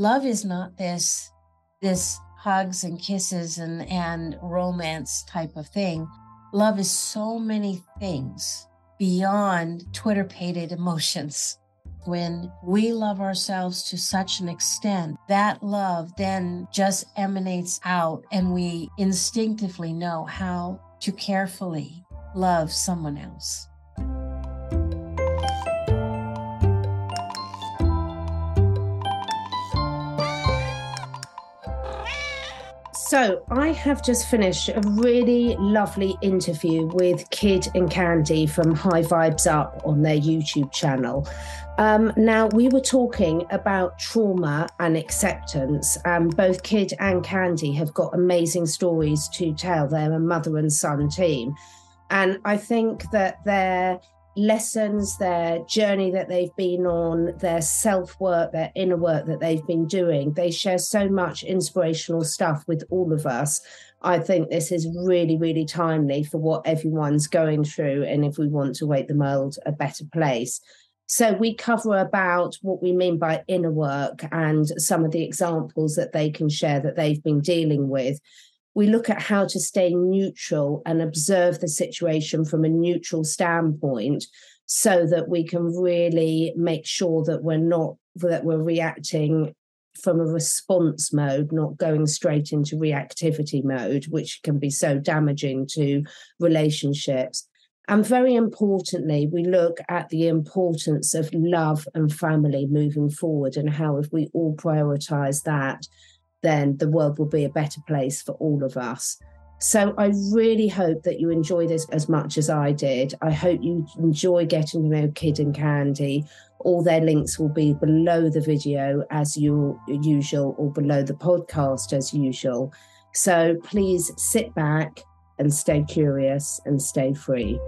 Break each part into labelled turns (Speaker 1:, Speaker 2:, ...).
Speaker 1: love is not this this hugs and kisses and and romance type of thing. Love is so many things beyond twitter pated emotions. When we love ourselves to such an extent that love then just emanates out and we instinctively know how to carefully love someone else
Speaker 2: So, I have just finished a really lovely interview with Kidd and Candi from High Vibes Up on their YouTube channel. Um, now, we were talking about trauma and acceptance, and both Kidd and Candi have got amazing stories to tell. They're a mother and son team. And I think that their lessons, their journey that they've been on, their self work, their inner work that they've been doing. They share so much inspirational stuff with all of us. I think this is really, really timely for what everyone's going through, and if we want to make the world a better place. So, we cover about what we mean by inner work and some of the examples that they can share that they've been dealing with we look at how to stay neutral and observe the situation from a neutral standpoint so that we can really make sure that we're not that we're reacting from a response mode not going straight into reactivity mode which can be so damaging to relationships. And very importantly, we look at the importance of love and family moving forward and how, if we all prioritize that, then the world will be a better place for all of us. So I really hope that you enjoy this as much as I did. I hope you enjoy getting to know Kidd and Candi. All their links will be below the video as usual or below the podcast as usual. So please sit back and stay curious and stay free.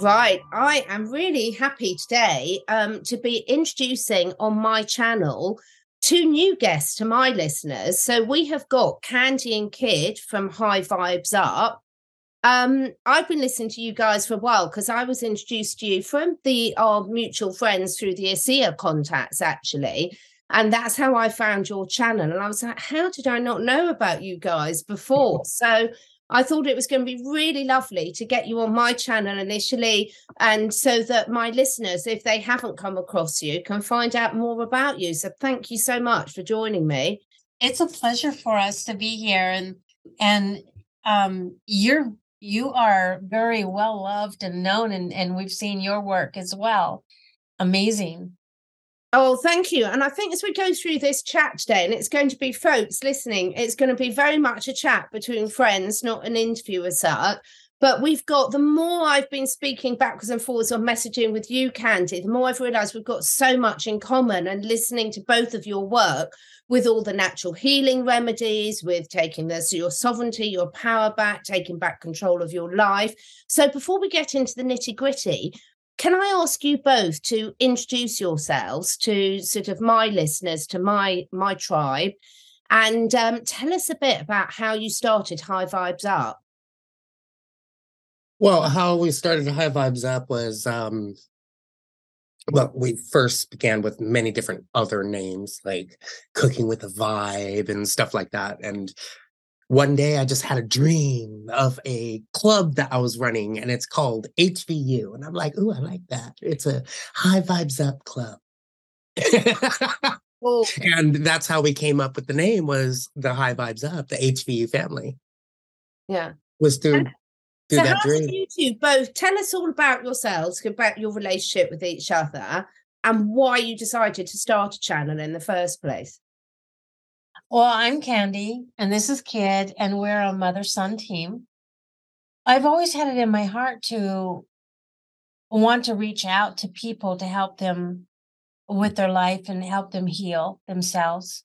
Speaker 2: Right. I am really happy today um, to be introducing on my channel two new guests to my listeners. So we have got Candi and Kidd from High Vibes Up. Um, I've been listening to you guys for a while because I was introduced to you from the our mutual friends through the ASEA contacts, actually. And that's how I found your channel. And I was like, how did I not know about you guys before? So I thought it was going to be really lovely to get you on my channel initially, and so that my listeners, if they haven't come across you, can find out more about you. So thank you so much for joining me.
Speaker 1: It's a pleasure for us to be here, and and um, you're you are very well loved and known, and and we've seen your work as well. Amazing.
Speaker 2: Oh, thank you. And I think as we go through this chat today, and it's going to be folks listening, it's going to be very much a chat between friends, not an interview as such. But we've got the more I've been speaking backwards and forwards on messaging with you, Candi, the more I've realized we've got so much in common and listening to both of your work with all the natural healing remedies, with taking this, your sovereignty, your power back, taking back control of your life. So before we get into the nitty gritty, can I ask you both to introduce yourselves to sort of my listeners, to my my tribe, and um, tell us a bit about how you started High Vibes Up?
Speaker 3: Well, how we started High Vibes Up was um, well, we first began with many different other names like Cooking with a Vibe and stuff like that. And one day I just had a dream of a club that I was running and it's called HVU. And I'm like, ooh, I like that. It's a high vibes up club. oh. And that's how we came up with the name was the high vibes up, the HVU family.
Speaker 2: Yeah.
Speaker 3: Was through, through
Speaker 2: so
Speaker 3: that
Speaker 2: how
Speaker 3: dream.
Speaker 2: Did you two both tell us all about yourselves, about your relationship with each other and why you decided to start a channel in the first place.
Speaker 1: Well, I'm Candi, and this is Kidd, and we're a mother son team. I've always had it in my heart to want to reach out to people to help them with their life and help them heal themselves.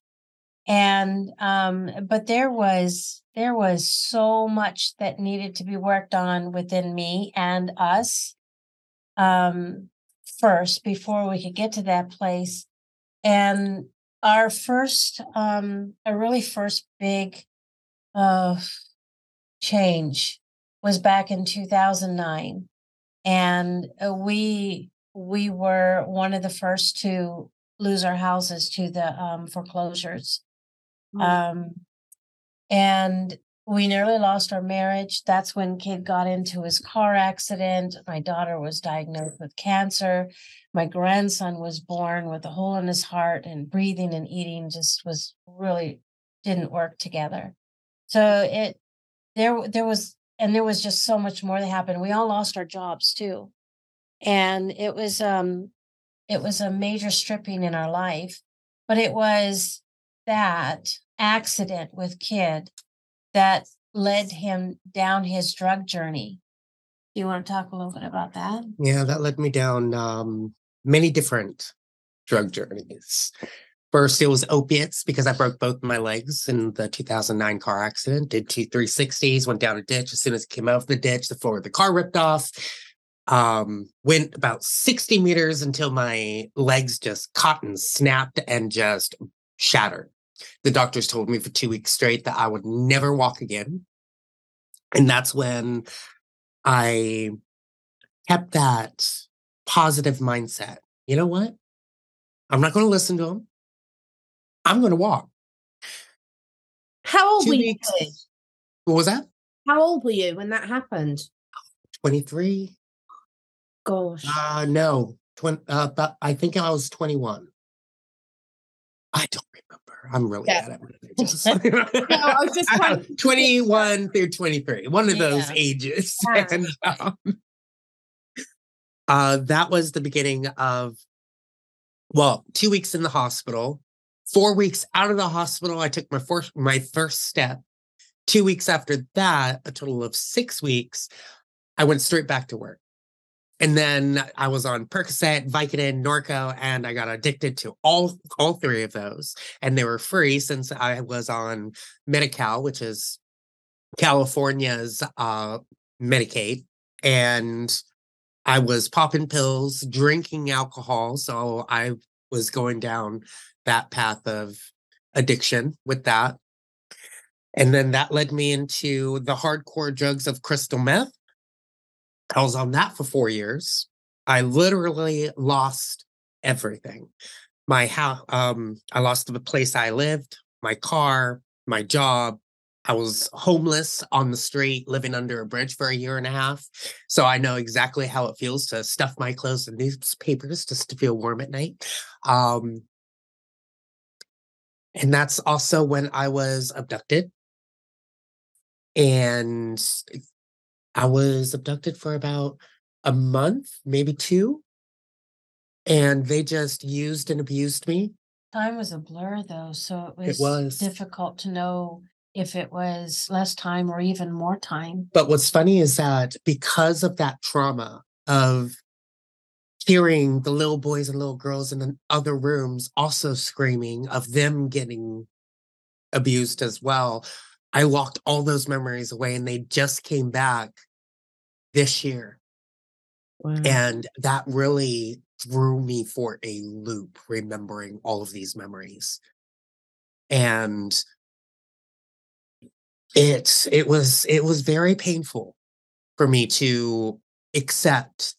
Speaker 1: And um, but there was there was so much that needed to be worked on within me and us um, first before we could get to that place. And our first um a really first big uh change was back in 2009 and uh, we we were one of the first to lose our houses to the um, foreclosures.
Speaker 2: Mm.
Speaker 1: Um, and we nearly lost our marriage. That's when Kidd got into his car accident. My daughter was diagnosed with cancer. My grandson was born with a hole in his heart and breathing and eating just was really didn't work together. So it there there was and there was just so much more that happened. We all lost our jobs too. And it was um it was a major stripping in our life, but it was that accident with Kidd that led him down his drug journey. Do you want to talk a little bit about that?
Speaker 3: Yeah, that led me down um, many different drug journeys. First, it was opiates because I broke both my legs in the 2009 car accident. Did two 360s, went down a ditch. As soon as it came out of the ditch, the floor of the car ripped off. Um, went about 60 meters until my legs just caught and snapped and just shattered. The doctors told me for two weeks straight that I would never walk again. And that's when I kept that positive mindset. You know what? I'm not going to listen to them. I'm going to walk.
Speaker 2: How old
Speaker 3: Two
Speaker 2: were you?
Speaker 3: weeks.
Speaker 2: Kidd?
Speaker 3: What was that?
Speaker 2: How old were you when that happened?
Speaker 3: 23?
Speaker 2: Gosh.
Speaker 3: Uh, no. Twen- uh, but I think I was 21. I don't remember. I'm really
Speaker 2: Yeah.
Speaker 3: bad at ages.
Speaker 2: No, I was just trying
Speaker 3: 21 through 23, one of those ages.
Speaker 2: Yeah.
Speaker 3: And, um, uh, that was the beginning of, well, two weeks in the hospital. Four weeks out of the hospital, I took my first my first step. Two weeks after that, a total of six weeks, I went straight back to work. And then I was on Percocet, Vicodin, Norco, and I got addicted to all all three of those. And they were free since I was on Medi-Cal, which is California's uh, Medicaid. And I was popping pills, drinking alcohol. So I was going down that path of addiction with that. And then that led me into the hardcore drugs of crystal meth. I was on that for four years. I literally lost everything. My house, um, I lost the place I lived, my car, my job. I was homeless on the street, living under a bridge for a year and a half. So I know exactly how it feels to stuff my clothes in newspapers just to feel warm at night. Um, and that's also when I was abducted. And I was abducted for about a month, maybe two. And they just used and abused me.
Speaker 1: Time was a blur though, so it was,
Speaker 3: was.
Speaker 1: difficult to know if it was less time or even more time.
Speaker 3: But what's funny is that because of that trauma of hearing the little boys and little girls in the other rooms also screaming of them getting abused as well, I locked all those memories away and they just came back this year.
Speaker 2: Wow.
Speaker 3: And that really threw me for a loop, remembering all of these memories. And it it was it was very painful for me to accept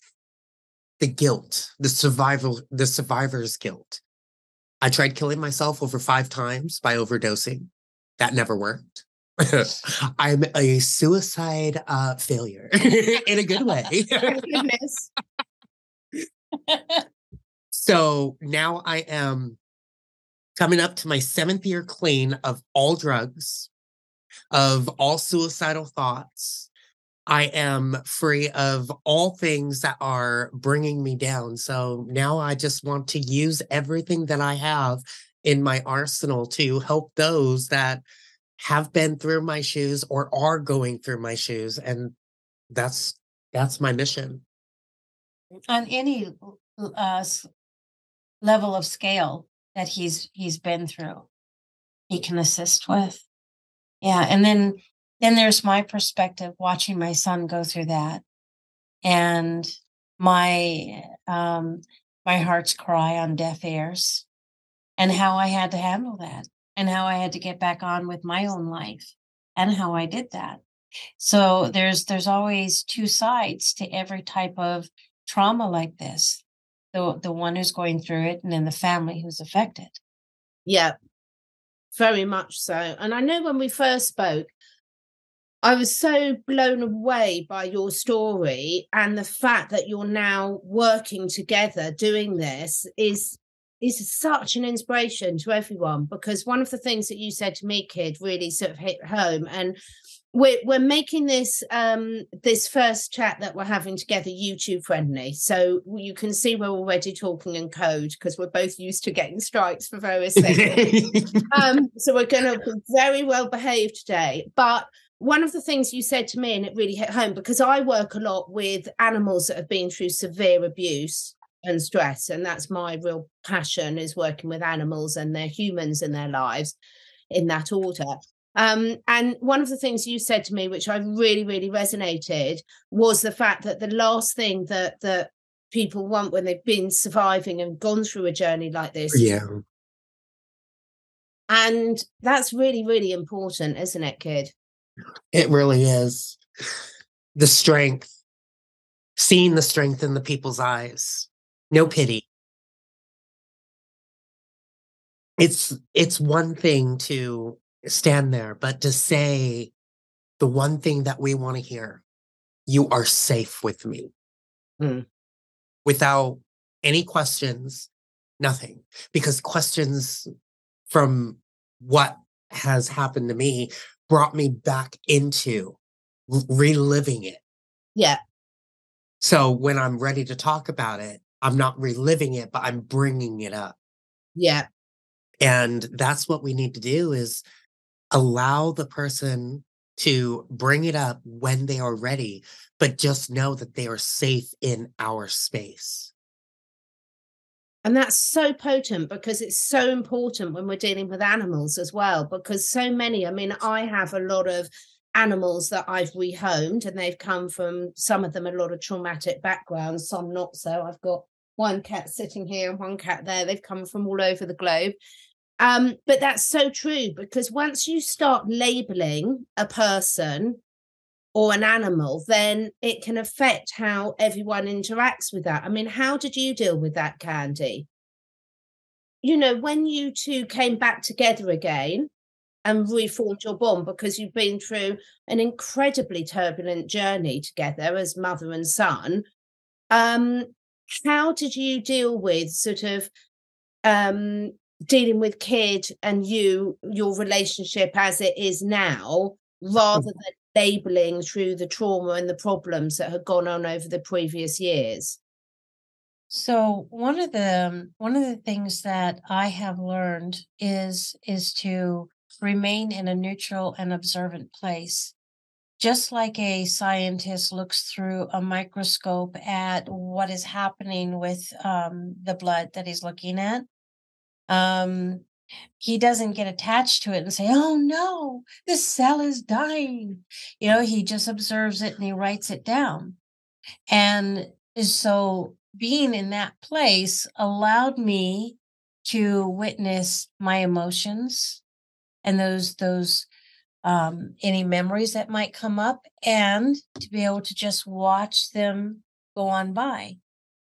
Speaker 3: the guilt, the survival, the survivor's guilt. I tried killing myself over five times by overdosing. That never worked. I'm a suicide uh, failure in a good way.
Speaker 2: Goodness.
Speaker 3: So now I am coming up to my seventh year clean of all drugs, of all suicidal thoughts. I am free of all things that are bringing me down. So now I just want to use everything that I have in my arsenal to help those that have been through my shoes or are going through my shoes. And that's that's my mission.
Speaker 1: On any uh, level of scale that he's he's been through, he can assist with. Yeah, and then then there's my perspective watching my son go through that, and my um my heart's cry on deaf ears, and how I had to handle that, and how I had to get back on with my own life, and how I did that. So there's there's always two sides to every type of trauma like this. the the one who's going through it and then the family who's affected
Speaker 2: yeah very much so. And i know when we first spoke I was so blown away by your story and the fact that you're now working together doing this is is such an inspiration to everyone because one of the things that you said to me Kidd really sort of hit home and we're we're making this um this first chat that we're having together YouTube friendly. So you can see we're already talking in code because we're both used to getting strikes for various things. um, so we're going to be very well behaved today, but one of the things you said to me, and it really hit home because I work a lot with animals that have been through severe abuse and stress, and that's my real passion is working with animals and their humans in their lives in that order. Um, and one of the things you said to me, which I really, really resonated, was the fact that the last thing that that people want when they've been surviving and gone through a journey like this,
Speaker 3: yeah,
Speaker 2: and that's really, really important, isn't it, Kidd?
Speaker 3: It really is. The strength, seeing the strength in the people's eyes, no pity. It's it's one thing to stand there, but to say the one thing that we want to hear, you are safe with me.
Speaker 2: Mm.
Speaker 3: Without any questions, nothing. Because questions from what has happened to me brought me back into reliving it.
Speaker 2: Yeah.
Speaker 3: So when I'm ready to talk about it, I'm not reliving it, but I'm bringing it up.
Speaker 2: Yeah.
Speaker 3: And that's what we need to do is allow the person to bring it up when they are ready, but just know that they are safe in our space.
Speaker 2: And that's so potent because it's so important when we're dealing with animals as well. Because so many, I mean, I have a lot of animals that I've rehomed and they've come from some of them a lot of traumatic backgrounds, some not so. I've got one cat sitting here and one cat there. They've come from all over the globe. Um, but that's so true because once you start labeling a person or an animal, then it can affect how everyone interacts with that. I mean, how did you deal with that, Candi? You know, when you two came back together again and reformed your bond because you've been through an incredibly turbulent journey together as mother and son. Um, how did you deal with sort of um, dealing with kid and you, your relationship as it is now, rather than labeling through the trauma and the problems that had gone on over the previous years?
Speaker 1: So one of the um, one of the things that I have learned is is to remain in a neutral and observant place. Just like a scientist looks through a microscope at what is happening with um, the blood that he's looking at, um, he doesn't get attached to it and say, oh no, this cell is dying. You know, he just observes it and he writes it down. And so being in that place allowed me to witness my emotions and those those um, any memories that might come up and to be able to just watch them go on by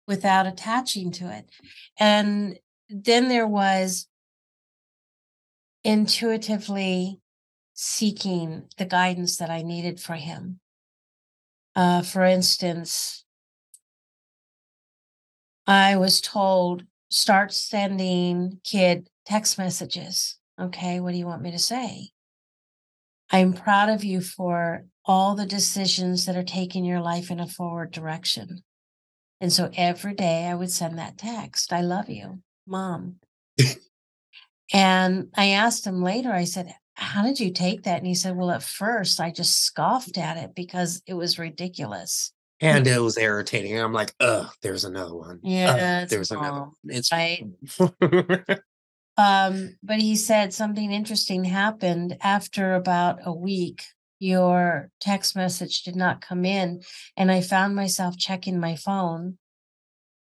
Speaker 1: without attaching to it and then there was intuitively seeking the guidance that I needed for him. Uh, for instance, I was told start sending Kidd text messages. Okay, what do you want me to say? I'm proud of you for all the decisions that are taking your life in a forward direction. And so every day I would send that text I love you, mom. And I asked him later, I said, How did you take that? And he said, Well, at first I just scoffed at it because it was ridiculous.
Speaker 3: And it was irritating. And I'm like, ugh, there's another one.
Speaker 1: Yeah,
Speaker 3: there's another one. It's
Speaker 1: right. um, but he said something interesting happened after about a week. Your text message did not come in, and I found myself checking my phone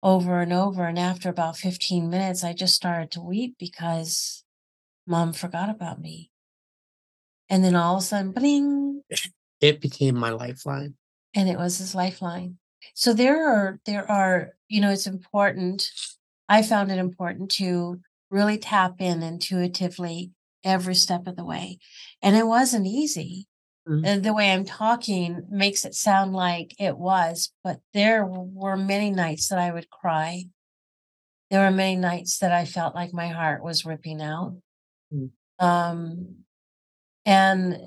Speaker 1: over and over. And after about 15 minutes, I just started to weep because mom forgot about me. And then all of a sudden, bling.
Speaker 3: It became my lifeline.
Speaker 1: And it was his lifeline. So there are there are, you know, it's important. I found it important to really tap in intuitively every step of the way. And it wasn't easy.
Speaker 2: Mm.
Speaker 1: And the way I'm talking makes it sound like it was, but there were many nights that I would cry. There were many nights that I felt like my heart was ripping out.
Speaker 2: Mm.
Speaker 1: Um, and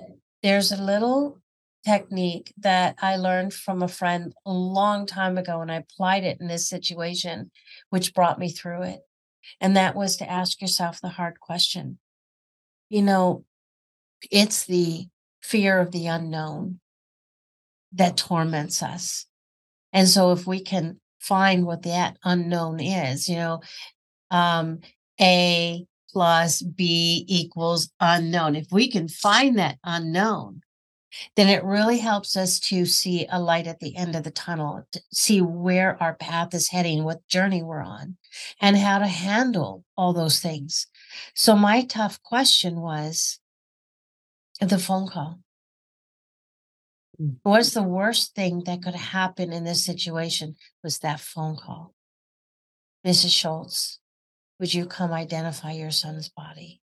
Speaker 1: there's a little technique that I learned from a friend a long time ago, and I applied it in this situation, which brought me through it. And that was to ask yourself the hard question. You know, it's the fear of the unknown that torments us. And so if we can find what that unknown is, you know, um, A plus B equals unknown. If we can find that unknown, then it really helps us to see a light at the end of the tunnel, see where our path is heading, what journey we're on, and how to handle all those things. So, my tough question was the phone call.
Speaker 2: Mm.
Speaker 1: What's the worst thing that could happen in this situation? Was that phone call. Mrs. Schultz, would you come identify your son's body?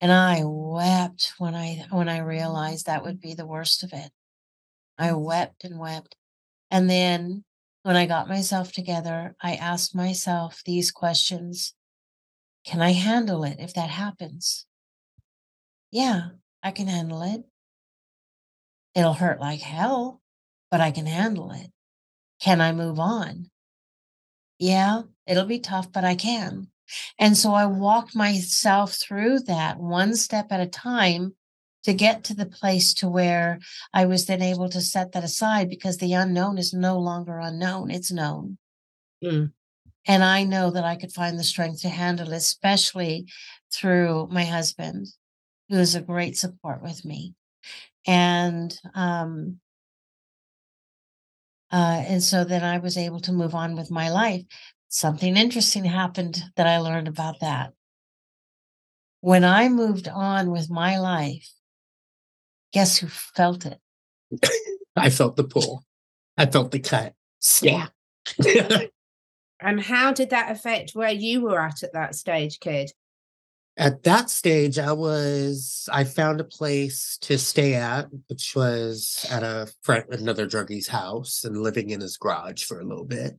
Speaker 1: And I wept when I when I realized that would be the worst of it. I wept and wept. And then when I got myself together, I asked myself these questions. Can I handle it if that happens? Yeah, I can handle it. It'll hurt like hell, but I can handle it. Can I move on? Yeah, it'll be tough, but I can. And so I walked myself through that one step at a time to get to the place to where I was then able to set that aside because the unknown is no longer unknown, it's known.
Speaker 2: Mm.
Speaker 1: And I know that I could find the strength to handle it, especially through my husband, who is a great support with me. And um uh, and so then I was able to move on with my life something interesting happened that I learned about that. When I moved on with my life, guess who felt it?
Speaker 3: I felt the pull. I felt the cut. Yeah.
Speaker 2: And how did that affect where you were at at that stage, Kidd?
Speaker 3: At that stage, I was I found a place to stay at, which was at a friend, another druggie's house, and living in his garage for a little bit.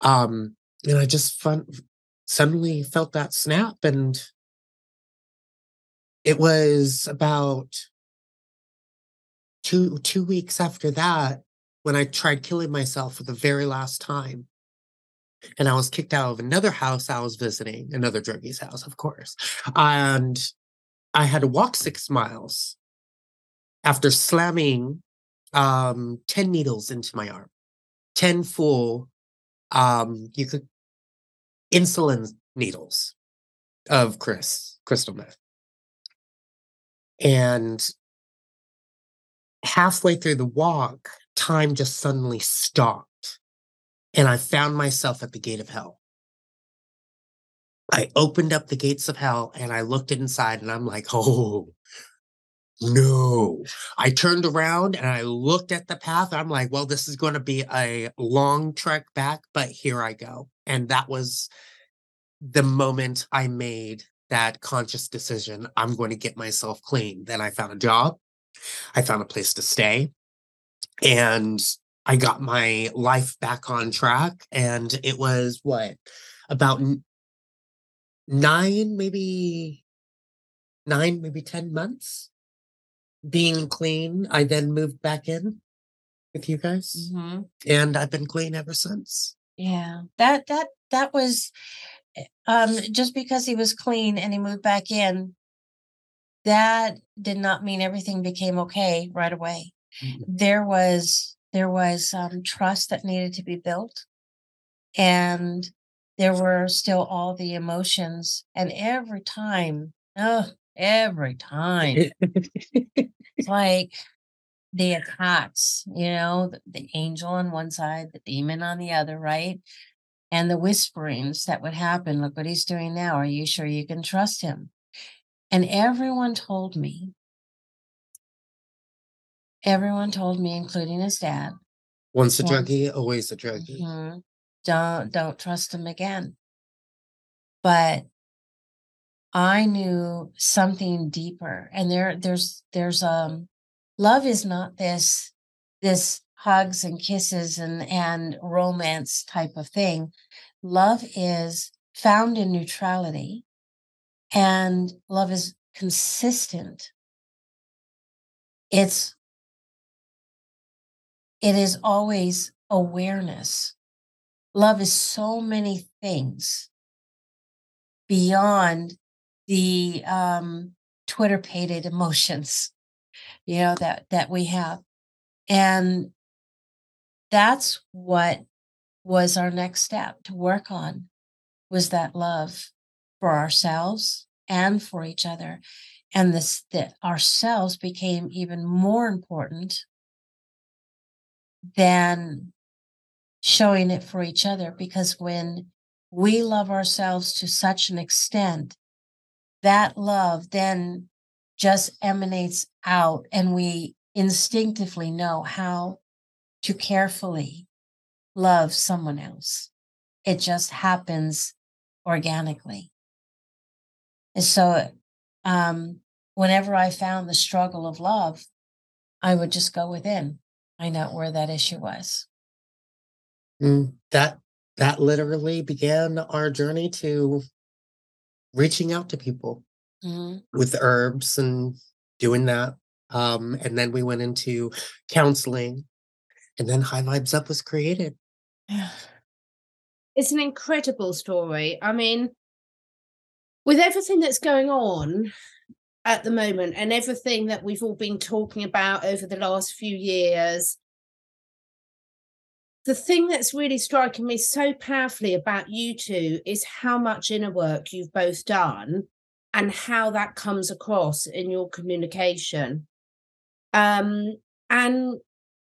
Speaker 3: Um, and I just fun, suddenly felt that snap, and it was about two two weeks after that when I tried killing myself for the very last time. And I was kicked out of another house I was visiting, another druggie's house, of course. And I had to walk six miles after slamming um, 10 needles into my arm, 10 full um, you could insulin needles of Chris, crystal meth. And halfway through the walk, time just suddenly stopped. And I found myself at the gate of hell. I opened up the gates of hell and I looked inside and I'm like, oh, no. I turned around and I looked at the path. I'm like, well, this is going to be a long trek back, but here I go. And that was the moment I made that conscious decision. I'm going to get myself clean. Then I found a job. I found a place to stay. And I got my life back on track. And it was what? About nine, maybe nine, maybe 10 months being clean. I then moved back in with you guys.
Speaker 1: Mm-hmm.
Speaker 3: And I've been clean ever since.
Speaker 1: Yeah, that that that was eh, um just because he was clean and he moved back in. That did not mean everything became okay right away.
Speaker 3: Mhm.
Speaker 1: There was there was um, trust that needed to be built, and there were still all the emotions. And every time, oh, every time, it's like the attacks, you know, the, the angel on one side, the demon on the other, right? And the whisperings that would happen. Look what he's doing now. Are you sure you can trust him? And everyone told me, everyone told me, including his dad,
Speaker 3: Once a druggie, always a druggie.
Speaker 1: Mhm. Don't don't trust him again. But I knew something deeper, and there there's there's um love is not this this hugs and kisses and and romance type of thing. Love is found in neutrality, and love is consistent. It's it is always awareness. Love is so many things beyond the um, Twitter pated emotions, you know, that that we have. And that's what was our next step to work on was that love for ourselves and for each other. And this that ourselves became even more important than showing it for each other because when we love ourselves to such an extent that love then just emanates out and we instinctively know how to carefully love someone else. It just happens organically. And so um whenever i found the struggle of love i would just go within find out where that issue was.
Speaker 3: Mm, that that literally began our journey to reaching out to people mm-hmm. with herbs and doing that. Um, and then we went into counseling, and then High Vibes Up was created.
Speaker 2: It's an incredible story. I mean, with everything that's going on, at the moment and everything that we've all been talking about over the last few years. The thing that's really striking me so powerfully about you two is how much inner work you've both done and how that comes across in your communication. Um, and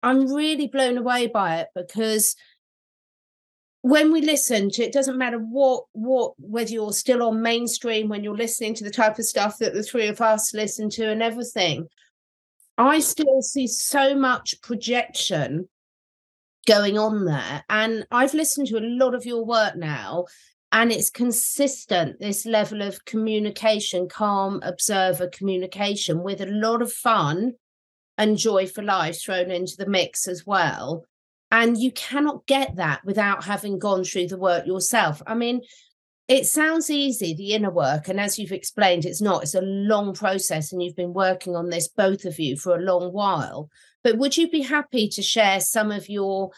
Speaker 2: i'm really blown away by it because when we listen to it doesn't matter what what whether you're still on mainstream when you're listening to the type of stuff that the three of us listen to and everything i still see so much projection going on there. And i've listened to a lot of your work now and it's consistent this level of communication calm observer communication with a lot of fun and joy for life thrown into the mix as well and you cannot get that without having gone through the work yourself. I mean, it sounds easy, the inner work. And as you've explained, it's not. It's a long process. And you've been working on this, both of you, for a long while. But would you be happy to share some of your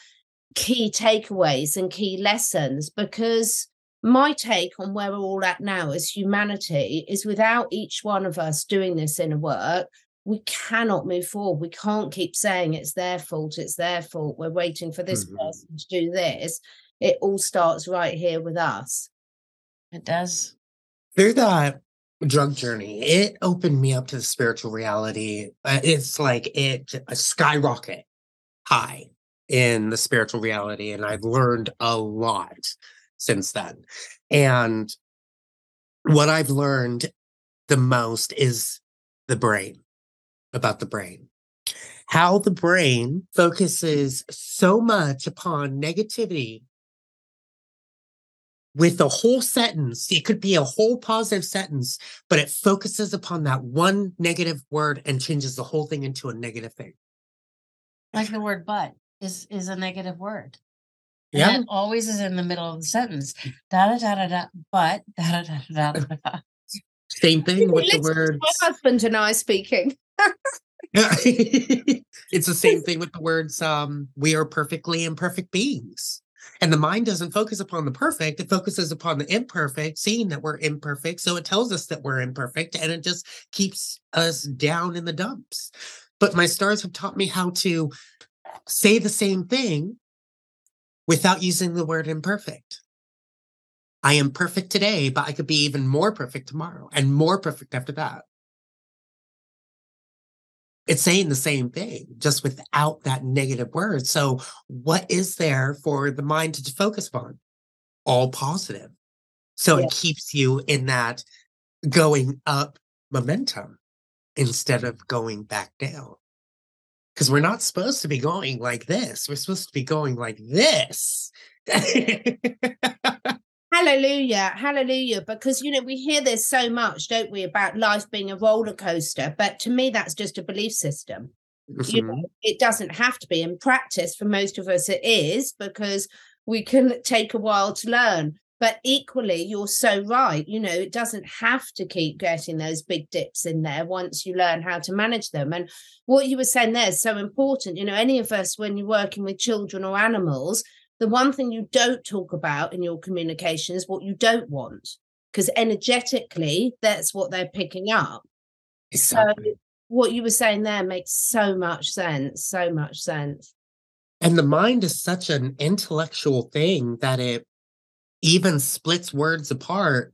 Speaker 2: key takeaways and key lessons? Because my take on where we're all at now as humanity is without each one of us doing this inner work, we cannot move forward. We can't keep saying it's their fault, it's their fault. We're waiting for this mm-hmm. person to do this. It all starts right here with us.
Speaker 1: It does.
Speaker 3: Through that drug journey, it opened me up to the spiritual reality. Uh, it's like it a skyrocket high in the spiritual reality. And I've learned a lot since then. And what I've learned the most is the brain about the brain. How the brain focuses so much upon negativity with a whole sentence. It could be a whole positive sentence, but it focuses upon that one negative word and changes the whole thing into a negative thing.
Speaker 1: Like the word but is is a negative word.
Speaker 3: yeah.
Speaker 1: it always is in the middle of the sentence. Da da da da da but da da da da da.
Speaker 3: Same thing with the words.
Speaker 2: My husband and I speaking.
Speaker 3: it's the same thing with the words um, we are perfectly imperfect beings. And the mind doesn't focus upon the perfect, it focuses upon the imperfect, seeing that we're imperfect. So it tells us that we're imperfect and it just keeps us down in the dumps. But my stars have taught me how to say the same thing without using the word imperfect. I am perfect today, but I could be even more perfect tomorrow and more perfect after that it's saying the same thing just without that negative word. So, what is there for the mind to focus on? All positive. So, yeah. it keeps you in that going up momentum instead of going back down. because we're not supposed to be going like this. We're supposed to be going like this.
Speaker 2: Hallelujah, hallelujah. Because, you know, we hear this so much, don't we, about life being a roller coaster. But to me, that's just a belief system. You mm-hmm.
Speaker 3: know,
Speaker 2: it doesn't have to be. In practice, for most of us, it is because we can take a while to learn. But equally, you're so right. You know, it doesn't have to keep getting those big dips in there once you learn how to manage them. And what you were saying there is so important. You know, any of us, when you're working with children or animals, the one thing you don't talk about in your communication is what you don't want, because energetically, that's what they're picking up. So, what you were saying there makes so much sense. So much sense.
Speaker 3: And the mind is such an intellectual thing that it even splits words apart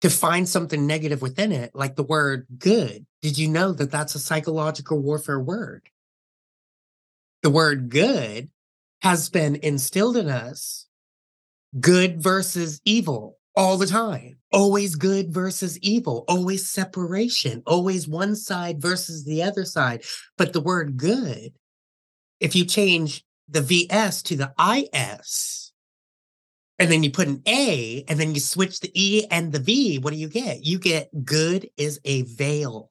Speaker 3: to find something negative within it, like the word good. Did you know that that's a psychological warfare word? The word good has been instilled in us good versus evil all the time. Always good versus evil, always separation, always one side versus the other side. But the word good if you change the VS to the IS, and then you put an A, and then you switch the E and the V, what do you get? You get good is a veil.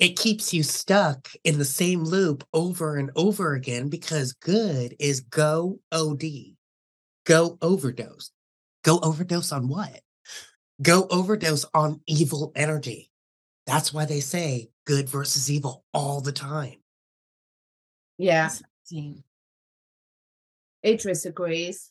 Speaker 3: It keeps you stuck in the same loop over and over again because good is go OD, go overdose. Go overdose on what? Go overdose on evil energy. That's why they say good versus evil all the time.
Speaker 2: Yeah. Idris agrees.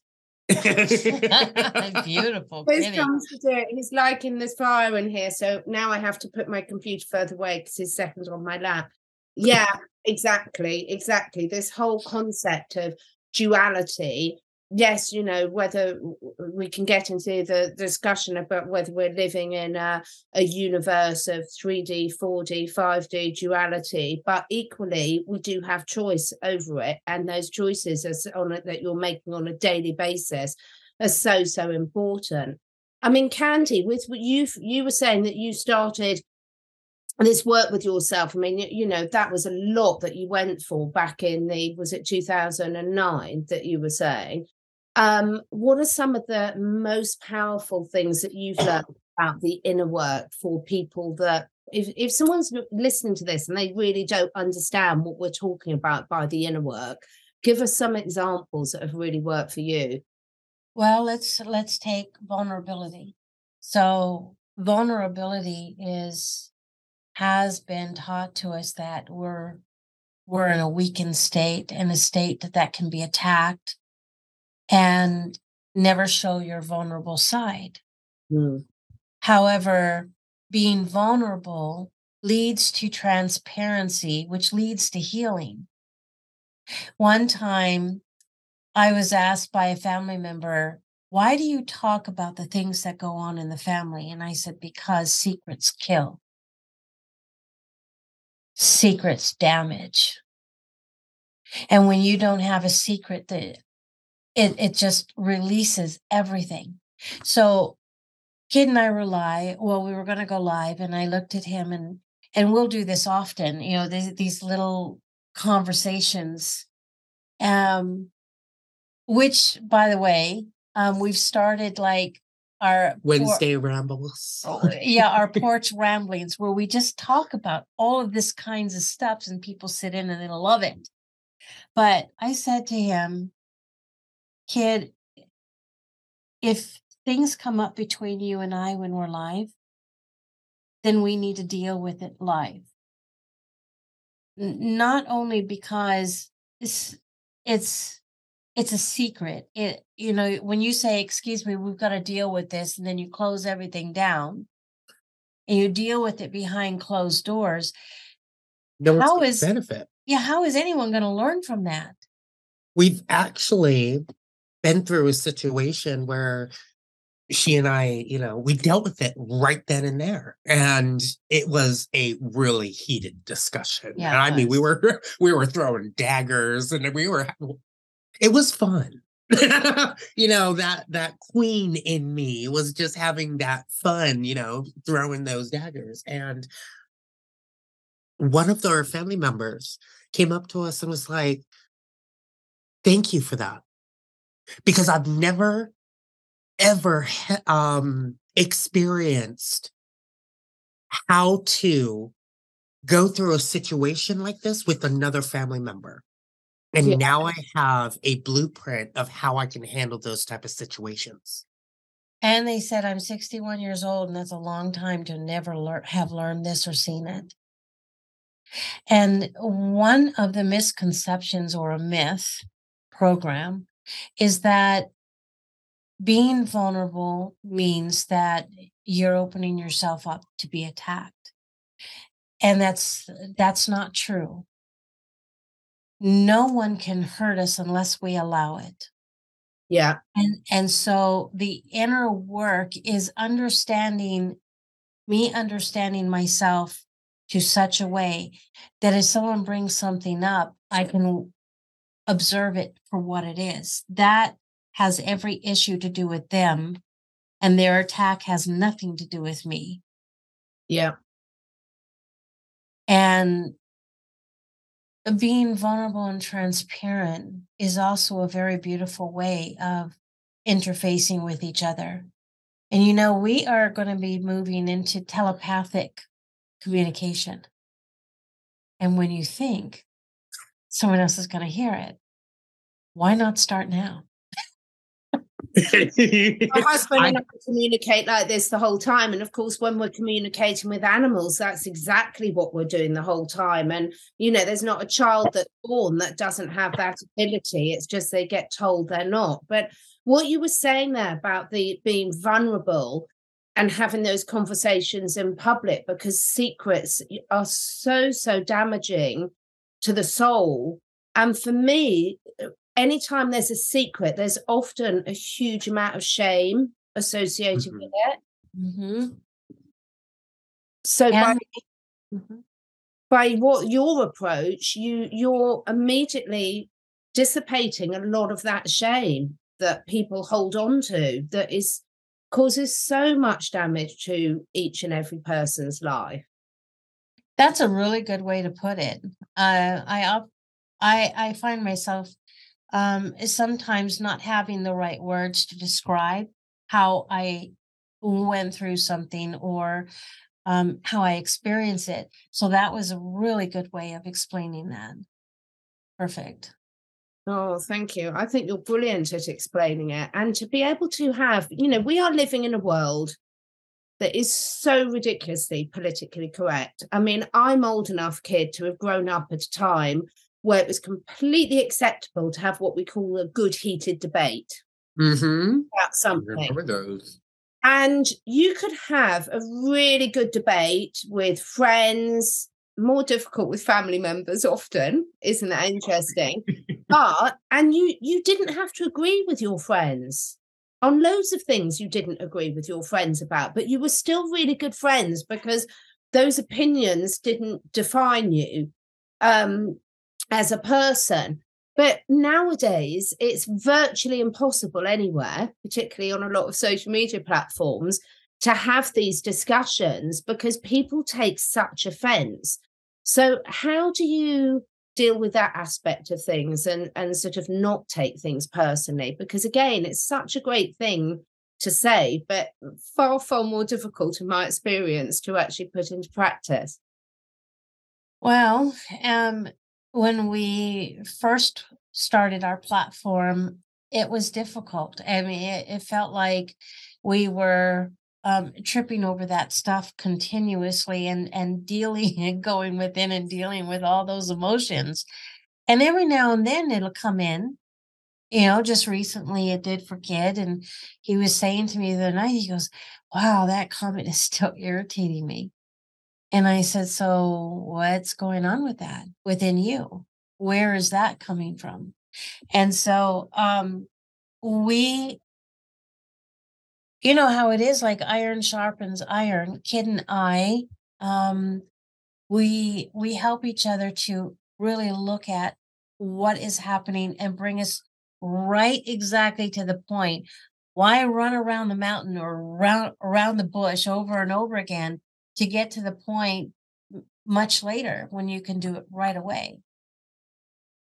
Speaker 1: Beautiful.
Speaker 2: Comes to do it. He's liking this fire in here, so now I have to put my computer further away because his second's on my lap. Yeah, exactly, exactly. This whole concept of duality. Yes, you know whether we can get into the discussion about whether we're living in a, a universe of 3D, 4D, 5D duality, but equally we do have choice over it, and those choices on it that you're making on a daily basis are so so important. I mean, Candi, with you you were saying that you started this work with yourself. I mean, you, know that was a lot that you went for back in the was it two thousand and nine that you were saying. Um, what are some of the most powerful things that you've learned about the inner work for people that if if someone's listening to this and they really don't understand what we're talking about by the inner work, give us some examples that have really worked for you.
Speaker 1: Well, let's let's take vulnerability. So vulnerability is has been taught to us that we're we're in a weakened state and a state that that can be attacked and never show your vulnerable side. Mm. However, being vulnerable leads to transparency, which leads to healing. One time I was asked by a family member, Why do you talk about the things that go on in the family? And I said, Because secrets kill, secrets damage. And when you don't have a secret, that it, it just releases everything. So Kidd and I were live. Well, we were going to go live, and I looked at him, and and we'll do this often. You know, these these little conversations. Um, which, by the way, um, we've started like our por-
Speaker 3: Wednesday rambles.
Speaker 1: Oh, yeah, our porch ramblings where we just talk about all of this kinds of stuff, and people sit in and they love it. But I said to him, Kidd, if things come up between you and I when we're live, then we need to deal with it live. Not only because it's it's it's a secret. It you know when you say, "Excuse me, we've got to deal with this," and then you close everything down, and you deal with it behind closed doors.
Speaker 3: No one's
Speaker 1: How
Speaker 3: gonna benefit.
Speaker 1: Yeah, how is anyone going to learn from that?
Speaker 3: We've actually been through a situation where she and I, you know, we dealt with it right then and there. And it was a really heated discussion.
Speaker 1: Yeah,
Speaker 3: and I mean, we were we were throwing daggers and we were it was fun. you know, that that queen in me was just having that fun, you know, throwing those daggers. And one of our family members came up to us and was like, Thank you for that. Because I've never, ever um, experienced how to go through a situation like this with another family member. And yeah. now I have a blueprint of how I can handle those type of situations.
Speaker 1: And they said I'm 61 years old, and that's a long time to never learn have learned this or seen it. And one of the misconceptions or a myth program is that being vulnerable means that you're opening yourself up to be attacked. And that's that's not true. No one can hurt us unless we allow it.
Speaker 2: Yeah.
Speaker 1: And and so the inner work is understanding me understanding myself to such a way that if someone brings something up, I can observe it for what it is. That has every issue to do with them, and their attack has nothing to do with me.
Speaker 2: Yeah.
Speaker 1: And being vulnerable and transparent is also a very beautiful way of interfacing with each other. And you know, we are going to be moving into telepathic communication. And when you think someone else is going to hear it, why not start now?
Speaker 2: My husband and I communicate like this the whole time. And of course, when we're communicating with animals, that's exactly what we're doing the whole time. And, you know, there's not a child that's born that doesn't have that ability. It's just they get told they're not. But what you were saying there about the being vulnerable and having those conversations in public because secrets are so so damaging to the soul and for me anytime there's a secret there's often a huge amount of shame associated mm-hmm. with it mm-hmm. so and- by, mm-hmm. by what your approach you you're immediately dissipating a lot of that shame that people hold on to that is causes so much damage to each and every person's life.
Speaker 1: That's a really good way to put it. Uh, I I I find myself um, sometimes not having the right words to describe how I went through something or um, how I experience it. So that was a really good way of explaining that. Perfect.
Speaker 2: Oh, thank you. I think you're brilliant at explaining it. And to be able to have, you know, we are living in a world that is so ridiculously politically correct. I mean, I'm old enough, Kidd, to have grown up at a time where it was completely acceptable to have what we call a good heated debate
Speaker 3: mm-hmm.
Speaker 2: about something. And you could have a really good debate with friends, more difficult with family members often isn't that interesting but and you you didn't have to agree with your friends on loads of things you didn't agree with your friends about but you were still really good friends because those opinions didn't define you um as a person. But nowadays it's virtually impossible anywhere particularly on a lot of social media platforms to have these discussions because people take such offense. So, how do you deal with that aspect of things and, and sort of not take things personally? Because again, it's such a great thing to say, but far, far more difficult in my experience to actually put into practice.
Speaker 1: Well, um, when we first started our platform, it was difficult. I mean, it, it felt like we were um, tripping over that stuff continuously and and dealing and going within and dealing with all those emotions. And every now and then it'll come in. You know just recently it did for Kidd and he was saying to me the other night he goes wow that comment is still irritating me. And i said so what's going on with that within you? Where is that coming from? And so um we you know how it is like iron sharpens iron. Kidd and i um we we help each other to really look at what is happening and bring us right exactly to the point. Why run around the mountain or around around the bush over and over again to get to the point much later when you can do it right away?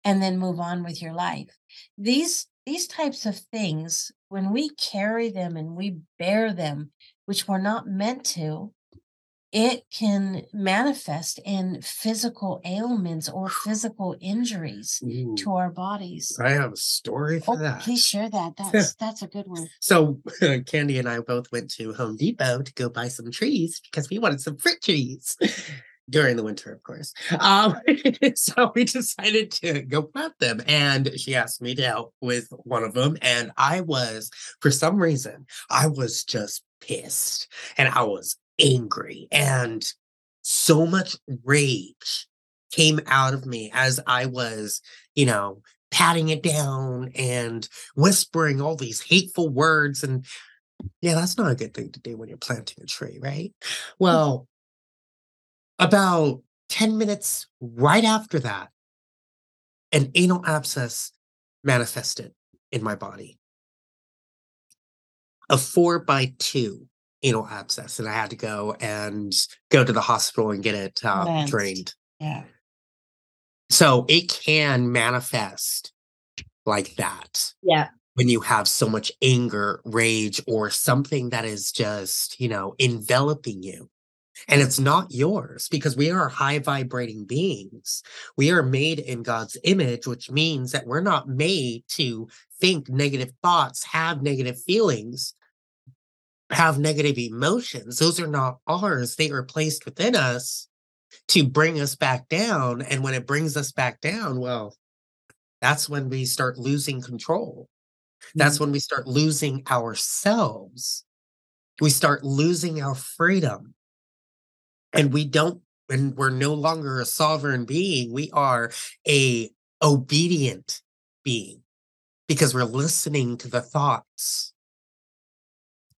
Speaker 1: And then move on with your life. These these types of things when we carry them and we bear them which we're not meant to it can manifest in physical ailments or physical injuries
Speaker 3: Ooh,
Speaker 1: to our bodies.
Speaker 3: I have a story for
Speaker 1: Oh,
Speaker 3: that.
Speaker 1: please share that. That's that's a good one.
Speaker 3: So Candi and I both went to Home Depot to go buy some trees because we wanted some fruit trees during the winter, of course. Um, so we decided to go plant them, and she asked me to help with one of them, and I was, for some reason, I was just pissed, and I was angry, and so much rage came out of me as I was, you know, patting it down and whispering all these hateful words. And yeah, that's not a good thing to do when you're planting a tree, right? Well, about 10 minutes right after that, an anal abscess manifested in my body. A four by two anal abscess, and I had to go and go to the hospital and get it uh, drained.
Speaker 1: Yeah.
Speaker 3: So it can manifest like that
Speaker 2: Yeah.
Speaker 3: when you have so much anger, rage, or something that is just, you know, enveloping you. And it's not yours because we are high vibrating beings. We are made in God's image, which means that we're not made to think negative thoughts, have negative feelings, have negative emotions. Those are not ours. They are placed within us to bring us back down. And when it brings us back down, well, that's when we start losing control. That's mm. when we start losing ourselves. We start losing our freedom. And we don't, and we're no longer a sovereign being. We are a obedient being because we're listening to the thoughts.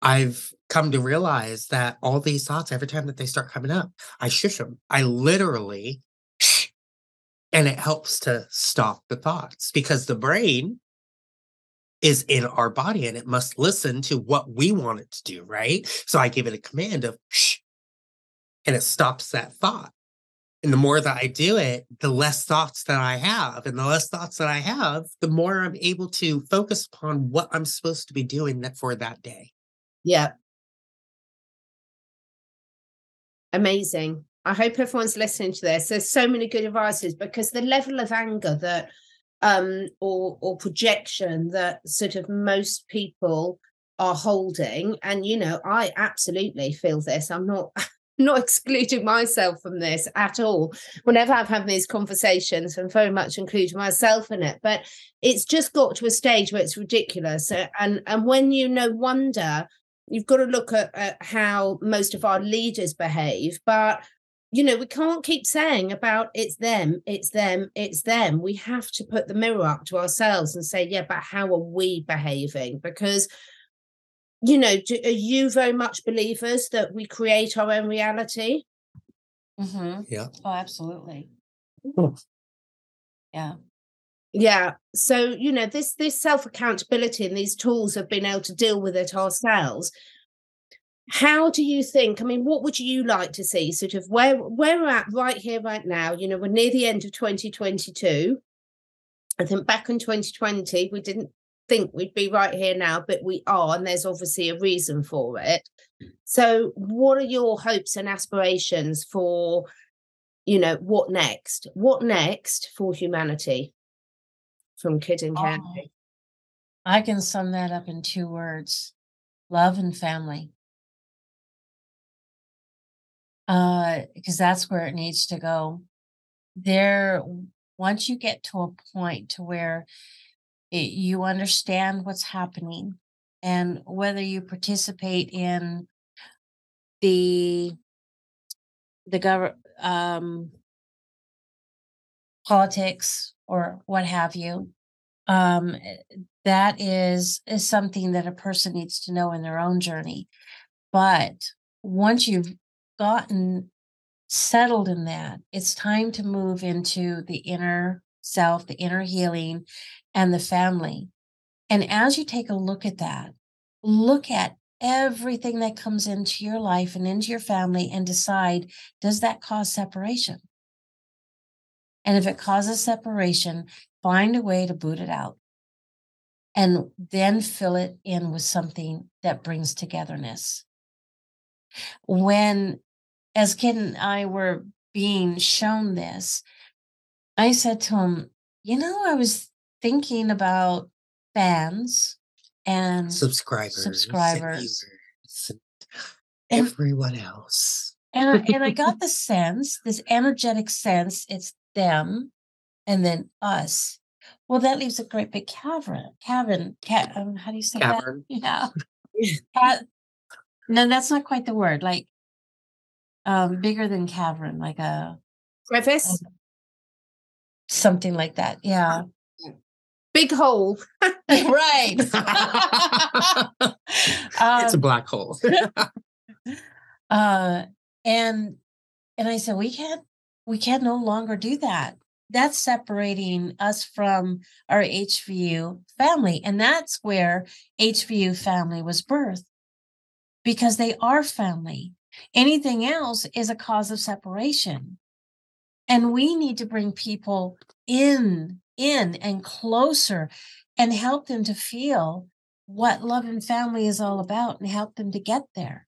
Speaker 3: I've come to realize that all these thoughts, every time that they start coming up, I shush them. I literally, and it helps to stop the thoughts because the brain is in our body and it must listen to what we want it to do, right? So I give it a command of shh, and it stops that thought. And the more that I do it, the less thoughts that I have. And the less thoughts that I have, the more I'm able to focus upon what I'm supposed to be doing for that day.
Speaker 2: Yeah. Amazing. I hope everyone's listening to this. There's so many good advices because the level of anger that um or or projection that sort of most people are holding and you know I absolutely feel this. I'm not not excluding myself from this at all. Whenever I've had these conversations, I'm very much including myself in it. But it's just got to a stage where it's ridiculous. And and when you no wonder you've got to look at, at how most of our leaders behave but you know we can't keep saying about it's them it's them it's them we have to put the mirror up to ourselves and say yeah but how are we behaving because you know do, are you very much believers that we create our own reality
Speaker 1: Mm-hmm.
Speaker 3: Yeah.
Speaker 1: Oh, absolutely.
Speaker 3: Oh.
Speaker 1: Yeah.
Speaker 2: yeah so you know this this self accountability and these tools of being able to deal with it ourselves how do you think i mean what would you like to see sort of where where we're at right here right now you know we're near the end of 2022 i think back in 2020 we didn't think we'd be right here now but we are and there's obviously a reason for it. So what are your hopes and aspirations for you know what next? What next for humanity? From Kidd and
Speaker 1: Oh,
Speaker 2: Candi.
Speaker 1: I can sum that up in two words love and family. Uh, because that's where it needs to go. There, once you get to a point to where it, you understand what's happening and whether you participate in the the gov um politics or what have you um eh, that is is something that a person needs to know in their own journey. But once you've gotten settled in that it's time to move into the inner self the inner healing and the family and as you take a look at that look at everything that comes into your life and into your family and decide does that cause separation? And if it causes separation, find a way to boot it out and then fill it in with something that brings togetherness. When, as Kidd and I were being shown this, I said to him, You know, I was thinking about fans and
Speaker 3: subscribers,
Speaker 1: subscribers,
Speaker 3: and everyone else.
Speaker 1: And I, and I got the sense, this energetic sense, it's them and then us. Well, that leaves a great big cavern. Cavern. Ca- um, how do you say
Speaker 3: Cavern.
Speaker 1: that? Yeah. Ca- no, that's not quite the word. Like um bigger than cavern, like a
Speaker 2: Crevice,
Speaker 1: something like that. Yeah.
Speaker 2: Big hole.
Speaker 1: right.
Speaker 3: it's a
Speaker 1: um,
Speaker 3: black hole.
Speaker 1: uh and and I said, we can't we can no longer do that. That's separating us from our HVU family. And that's where HVU family was birthed because they are family. Anything else is a cause of separation. And we need to bring people in, in and closer and help them to feel what love and family is all about and help them to get there,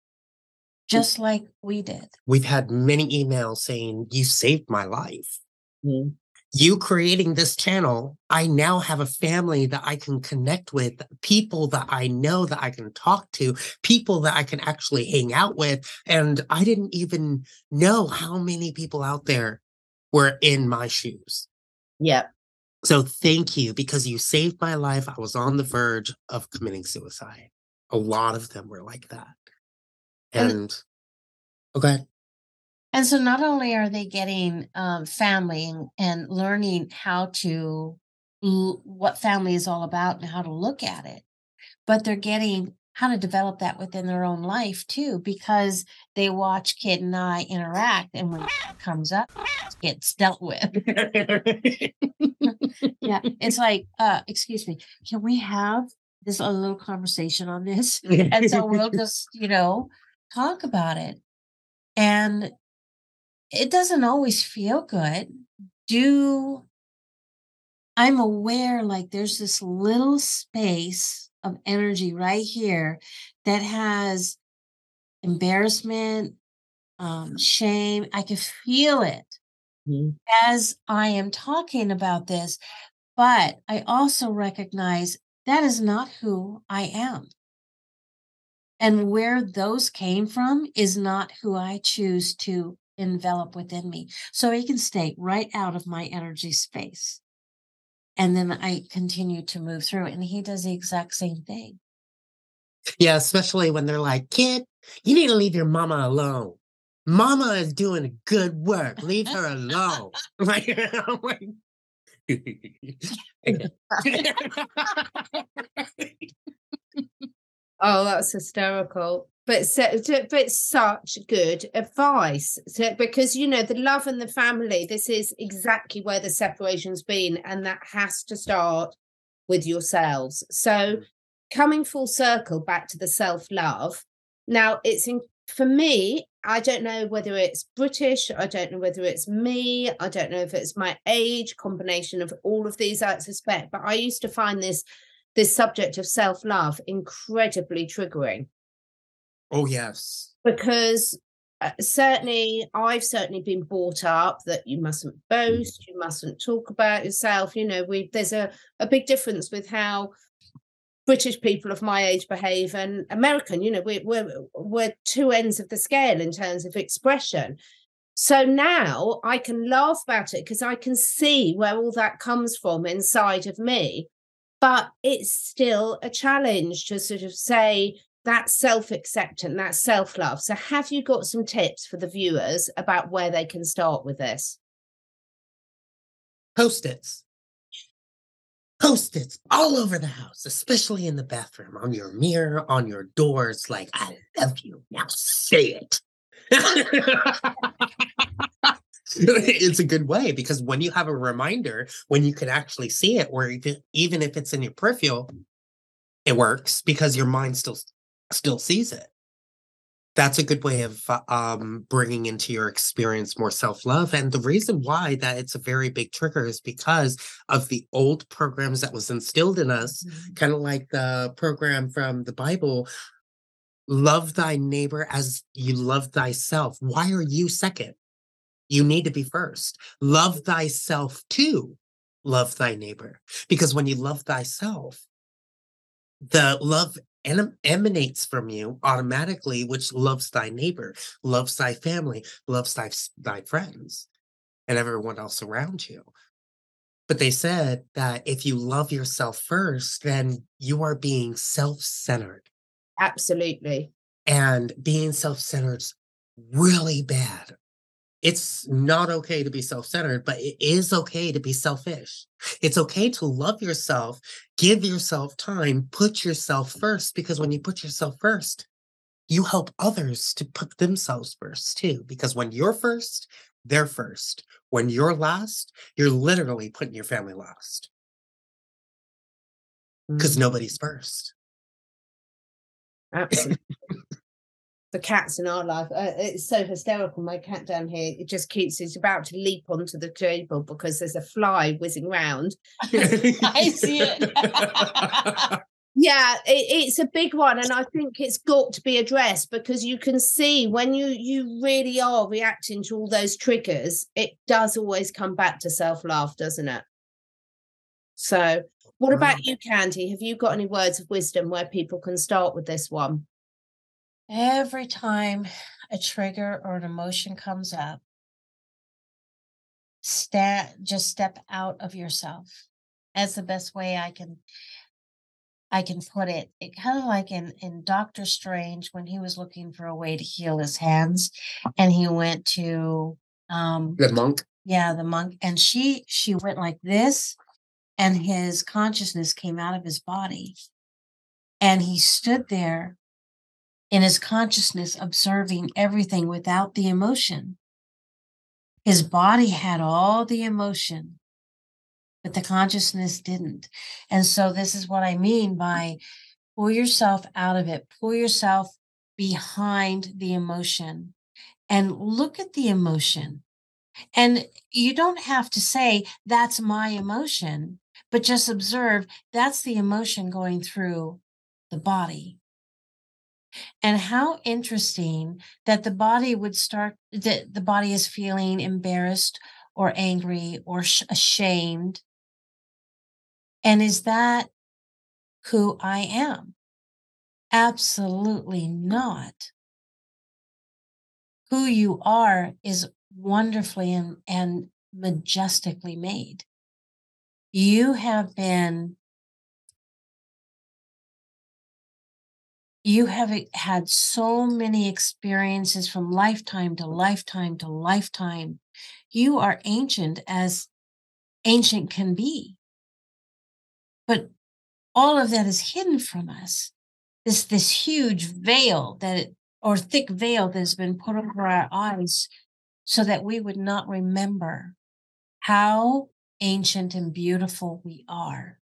Speaker 1: just like we did.
Speaker 3: We've had many emails saying, You saved my life.
Speaker 2: Mhm.
Speaker 3: You creating this channel, I now have a family that I can connect with, people that I know that I can talk to, people that I can actually hang out with. And I didn't even know how many people out there were in my shoes.
Speaker 2: Yeah.
Speaker 3: So thank you because you saved my life. I was on the verge of committing suicide. A lot of them were like that.
Speaker 1: And-
Speaker 3: And okay.
Speaker 1: And so not only are they getting um, family and, and learning how to what family is all about and how to look at it, but they're getting how to develop that within their own life too, because they watch Kidd and I interact, and when it comes up, it's dealt with. yeah, it's like, uh, excuse me, can we have this a little conversation on this? and so we'll just you know talk about it and it doesn't always feel good do i'm aware like there's this little space of energy right here that has embarrassment um, shame i can feel it
Speaker 2: Mhm.
Speaker 1: as i am talking about this but i also recognize that is not who i am and where those came from is not who I choose to envelop within me. So he can stay right out of my energy space. And then I continue to move through. And he does the exact same thing.
Speaker 3: Yeah, especially when they're like, Kidd, you need to leave your mama alone. Mama is doing good work. Leave her alone. Like, like-
Speaker 2: Oh, that's hysterical. But so, but such good advice. So, because you know the love and the family. This is exactly where the separation's been, and that has to start with yourselves. So, coming full circle back to the self love. Now, it's in, for me. I don't know whether it's British. I don't know whether it's me. I don't know if it's my age, combination of all of these. I suspect, but I used to find this this subject of self love incredibly triggering
Speaker 3: oh, yes.
Speaker 2: because uh, certainly I've certainly been brought up that you mustn't boast, you mustn't talk about yourself. You know, we there's a, a big difference with how British people of my age behave and American. You know, we, we're we're two ends of the scale in terms of expression. So now I can laugh about it because I can see where all that comes from inside of me. But it's still a challenge to sort of say, that self acceptance, that self love. So, have you got some tips for the viewers about where they can start with this?
Speaker 3: Post-its. Post-its all over the house, especially in the bathroom, on your mirror, on your doors. Like, I love you. Now say it. it's a good way because when you have a reminder, when you can actually see it, or even, even if it's in your peripheral, it works because your mind still still sees it. That's a good way of um, bringing into your experience more self-love and the reason why that it's a very big trigger is because of the old programs that was instilled in us mm-hmm. kind of like the program from the bible love thy neighbor as you love thyself. Why are you second? You need to be first. Love thyself too love thy neighbor. Because when you love thyself the love em- emanates from you automatically, which loves thy neighbor, loves thy family, loves thy, thy friends, and everyone else around you. But they said that if you love yourself first, then you are being self centered.
Speaker 2: Absolutely.
Speaker 3: And being self centered is really bad it's not okay to be self centered, but it is okay to be selfish. It's okay to love yourself, give yourself time, put yourself first, because when you put yourself first, you help others to put themselves first too. Because when you're first, they're first. When you're last, you're literally putting your family last because mm-hmm. nobody's first.
Speaker 2: Absolutely. The cats in our life. Uh, it's so hysterical. My cat down here, it just keeps, he's about to leap onto the table because there's a fly whizzing round.
Speaker 1: I see it.
Speaker 2: yeah, it, it's a big one. And I think it's got to be addressed because you can see when you, you really are reacting to all those triggers, it does always come back to self love, doesn't it? So, what about you, Candi? Have you got any words of wisdom where people can start with this one?
Speaker 1: Every time a trigger or an emotion comes up, step just step out of yourself. That's the best way I can I can put it. It kind of like in in Doctor Strange when he was looking for a way to heal his hands, and he went to um
Speaker 3: the monk.
Speaker 1: Yeah, the monk, and she she went like this, and his consciousness came out of his body, and he stood there in his consciousness, observing everything without the emotion. His body had all the emotion, but the consciousness didn't. And so, this is what I mean by pull yourself out of it, pull yourself behind the emotion, and look at the emotion. And you don't have to say, that's my emotion, but just observe that's the emotion going through the body. And how interesting that the body would start, that the body is feeling embarrassed or angry or sh- ashamed. And is that who I am? Absolutely not. Who you are is wonderfully and, and majestically made. You have been you have had so many experiences from lifetime to lifetime to lifetime. You are ancient as ancient can be. But all of that is hidden from us. This, this huge veil that, or thick veil that has been put over our eyes so that we would not remember how ancient and beautiful we are.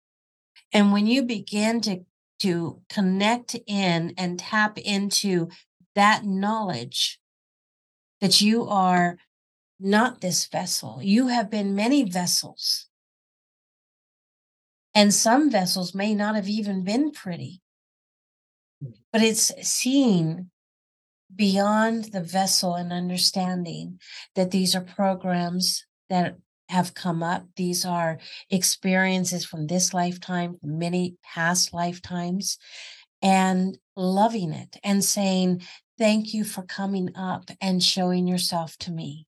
Speaker 1: And when you begin to to connect in and tap into that knowledge that you are not this vessel. You have been many vessels. And some vessels may not have even been pretty, hmm. but it's seeing beyond the vessel and understanding that these are programs that have come up. These are experiences from this lifetime, many past lifetimes, and loving it and saying, Thank you for coming up and showing yourself to me.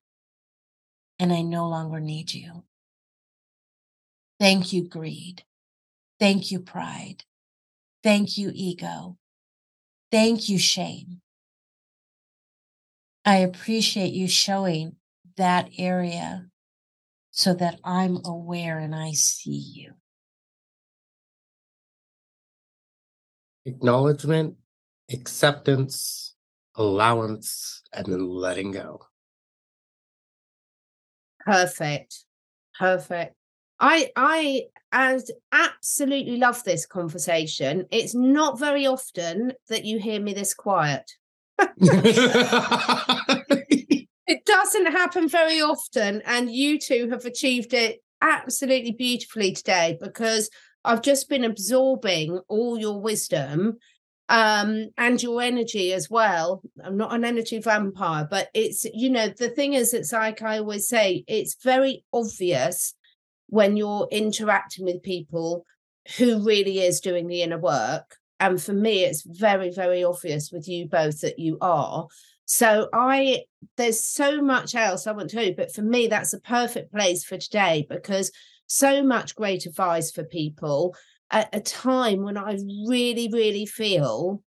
Speaker 1: And I no longer need you. Thank you, greed. Thank you, pride. Thank you, ego. Thank you, shame. I appreciate you showing that area so that I'm aware and I see you.
Speaker 3: Acknowledgement, acceptance, allowance, and then letting go.
Speaker 2: Perfect. Perfect. I I as absolutely love this conversation. It's not very often that you hear me this quiet. it doesn't happen very often, and you two have achieved it absolutely beautifully today because I've just been absorbing all your wisdom um, and your energy as well. I'm not an energy vampire, but it's, you know, the thing is, it's like I always say, it's very obvious when you're interacting with people who really is doing the inner work. And for me, it's very, very obvious with you both that you are. So I there's so much else I want to do, but for me, that's a perfect place for today because so much great advice for people at a time when I really, really feel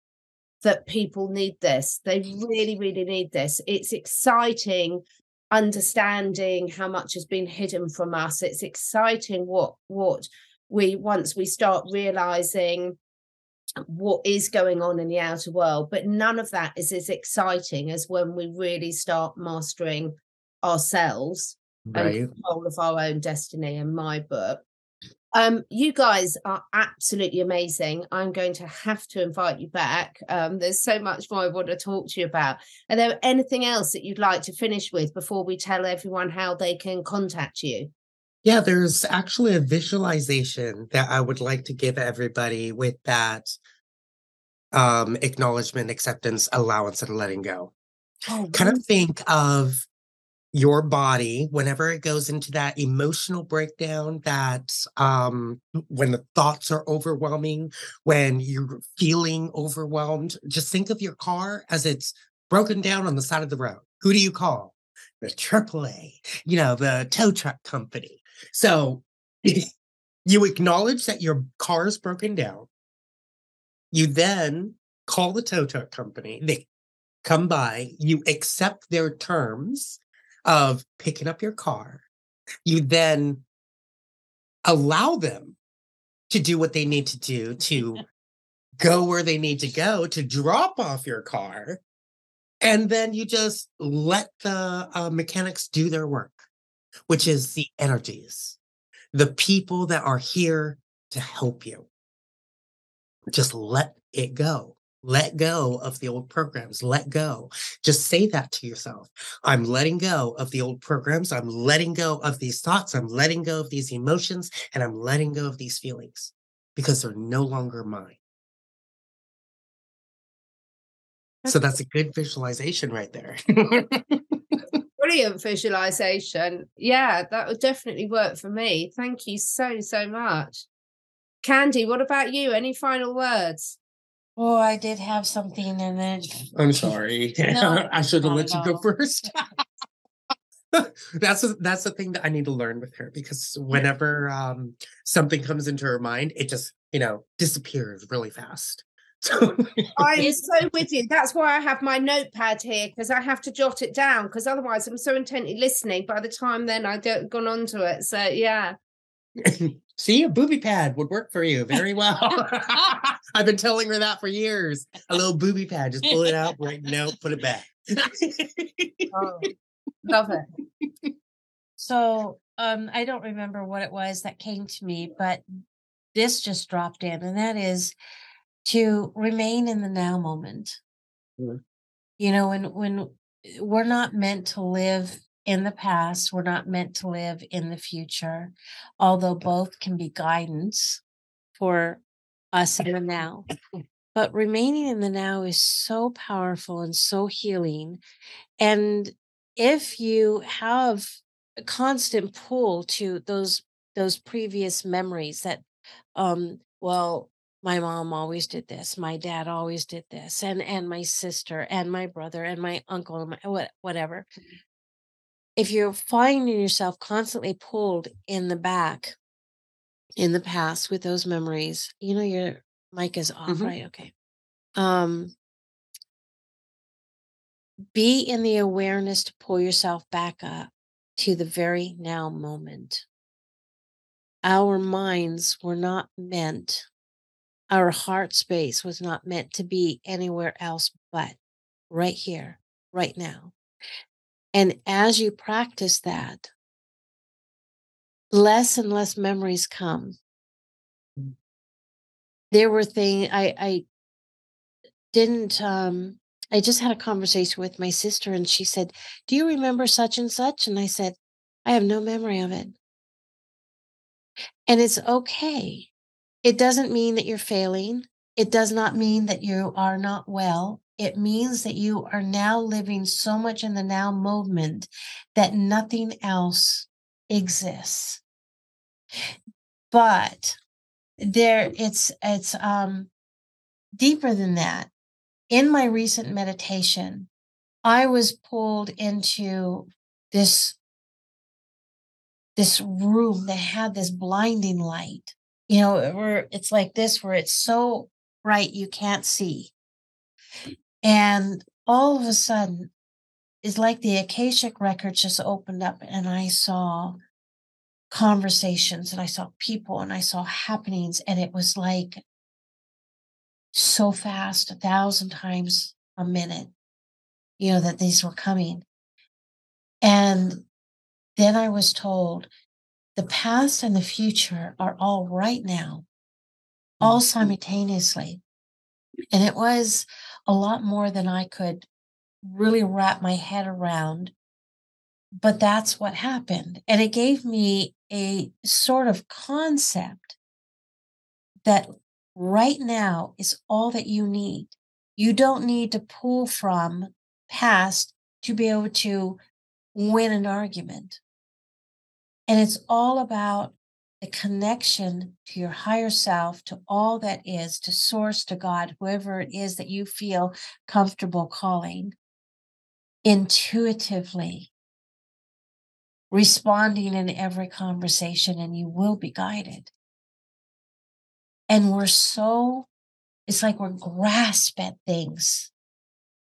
Speaker 2: that people need this. They really, really need this. It's exciting understanding how much has been hidden from us. It's exciting what what we once we start realizing what is going on in the outer world, but none of that is as exciting as when we really start mastering ourselves right. and control of our own destiny in my book. Um, you guys are absolutely amazing. I'm going to have to invite you back. Um, there's so much more I want to talk to you about. Are there anything else that you'd like to finish with before we tell everyone how they can contact you?
Speaker 3: Yeah, there's actually a visualization that I would like to give everybody with that um, acknowledgement, acceptance, allowance, and letting go. Oh, kind of think of your body whenever it goes into that emotional breakdown that um when the thoughts are overwhelming when you're feeling overwhelmed just think of your car as it's broken down on the side of the road. Who do you call? The AAA you know the tow truck company so you acknowledge that your car is broken down you then call the tow truck company they come by you accept their terms of picking up your car. You then allow them to do what they need to do to go where they need to go to drop off your car. And then you just let the uh, mechanics do their work, which is mm-hmm. the energies, the people that are here to help you. Just let it go. Let go of the old programs. Let go. Just say that to yourself. I'm letting go of the old programs. I'm letting go of these thoughts. I'm letting go of these emotions and I'm letting go of these feelings because they're no longer mine. So that's a good visualization right there.
Speaker 2: Brilliant visualization. Yeah, that would definitely work for me. Thank you so, so much. Candi, what about you? Any final words?
Speaker 1: Oh, I did have something and then
Speaker 3: I'm sorry. No, I should have let you go first. that's a, that's the thing that I need to learn with her because whenever um, something comes into her mind, it just you know disappears really fast.
Speaker 2: I'm so with you. That's why I have my notepad here because I have to jot it down because otherwise I'm so intently listening. By the time then I don't gone on to it. So yeah.
Speaker 3: See, a booby pad would work for you very well. I've been telling her that for years. A little booby pad, just pull it out, right? No, put it back.
Speaker 2: oh, love it.
Speaker 1: So, um, I don't remember what it was that came to me, but this just dropped in, and that is to remain in the now moment. Mm-hmm. You know, when when we're not meant to live in the past. We're not meant to live in the future, although both can be guidance for us in the now. But remaining in the now is so powerful and so healing. And if you have a constant pull to those those previous memories that um well my mom always did this my dad always did this and and my sister and my brother and my uncle and my whatever mm-hmm if you're finding yourself constantly pulled in the back in the past with those memories, you know, your mic is off, mm-hmm. right? Okay. Um, be in the awareness to pull yourself back up to the very now moment. Our minds were not meant, our heart space was not meant to be anywhere else but right here, right now. And as you practice that, less and less memories come. There were things I I didn't um I just had a conversation with my sister and she said, "Do you remember such and such?" And I said, "I have no memory of it." And it's okay. It doesn't mean that you're failing. It does not mean that you are not well. It means that you are now living so much in the now moment that nothing else exists. But there it's it's um deeper than that. In my recent meditation, I was pulled into this this room that had this blinding light. You know, where it's like this, where it's so bright you can't see. And all of a sudden, it's like the Akashic records just opened up, and I saw conversations, and I saw people, and I saw happenings, and it was like so fast, a thousand times a minute, you know, that these were coming. And then I was told the past and the future are all right now, all mm-hmm. simultaneously. And it was a lot more than I could really wrap my head around. But that's what happened. And it gave me a sort of concept that right now is all that you need. You don't need to pull from past to be able to win an argument. And it's all about the connection to your higher self, to all that is, to source, to God, whoever it is that you feel comfortable calling, intuitively responding in every conversation, and you will be guided. And we're so, it's like we're grasp at things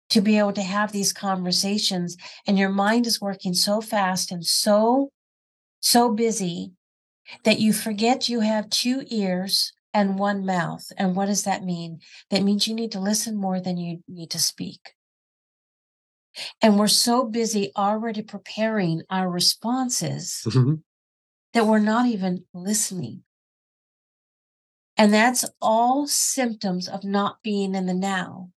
Speaker 1: to be able to have these conversations, and your mind is working so fast and so, so busy that you forget you have two ears and one mouth. And what does that mean? That means you need to listen more than you need to speak. And we're so busy already preparing our responses mm-hmm. that we're not even listening. And that's all symptoms of not being in the now.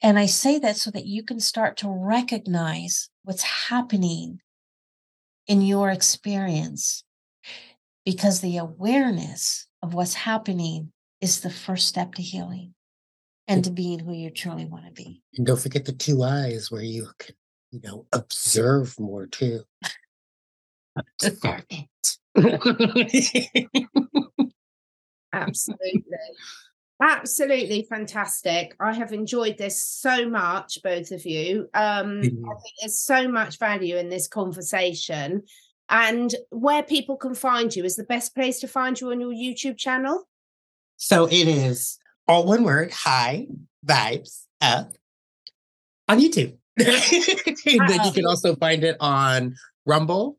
Speaker 1: And I say that so that you can start to recognize what's happening in your experience because the awareness of what's happening is the first step to healing and to being who you truly want to be.
Speaker 3: And don't forget the two eyes where you can, you know, observe more too.
Speaker 2: Observe it. Absolutely. Absolutely fantastic. I have enjoyed this so much, both of you. Um, mm-hmm. I think there's so much value in this conversation and where people can find you is the best place to find you on your YouTube channel?
Speaker 3: So it is all one word, high vibes up on YouTube. then you can also find it on Rumble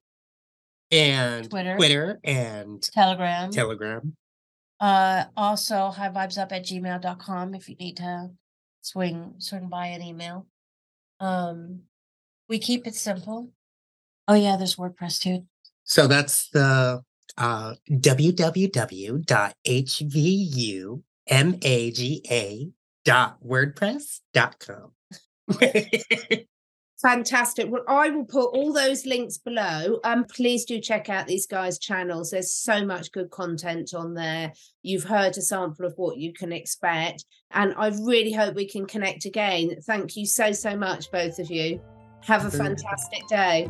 Speaker 3: and Twitter, Twitter and
Speaker 1: Telegram.
Speaker 3: Telegram.
Speaker 1: Uh, also, high vibes up at gmail.com if you need to swing swing by an email. Um, we keep it simple. Oh yeah, there's WordPress too.
Speaker 3: So that's the uh, www.hvumaga.wordpress.com.
Speaker 2: Fantastic. Well, I will put all those links below. Um, please do check out these guys' channels. There's so much good content on there. You've heard a sample of what you can expect. And I really hope we can connect again. Thank you so, so much, both of you. Have a fantastic day.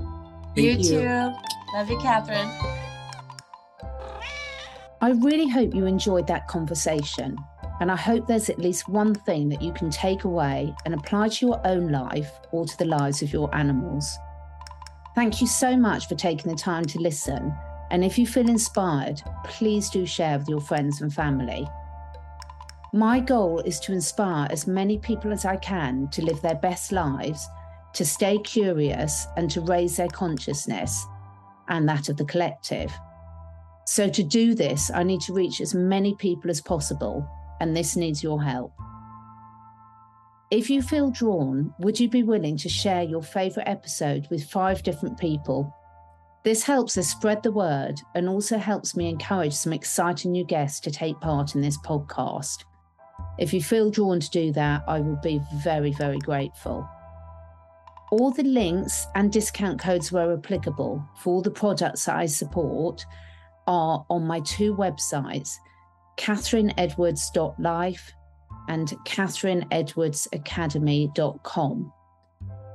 Speaker 1: You, you too. Love you, Catherine.
Speaker 2: I really hope you enjoyed that conversation. And I hope there's at least one thing that you can take away and apply to your own life or to the lives of your animals. Thank you so much for taking the time to listen. And if you feel inspired, please do share with your friends and family. My goal is to inspire as many people as I can to live their best lives to stay curious and to raise their consciousness and that of the collective. So, to do this, I need to reach as many people as possible, and this needs your help. If you feel drawn, would you be willing to share your favourite episode with five different people? This helps us spread the word and also helps me encourage some exciting new guests to take part in this podcast. If you feel drawn to do that, I will be very, very grateful. All the links and discount codes where applicable for all the products that I support are on my two websites, catherineedwards.life and catherineedwardsacademy.com.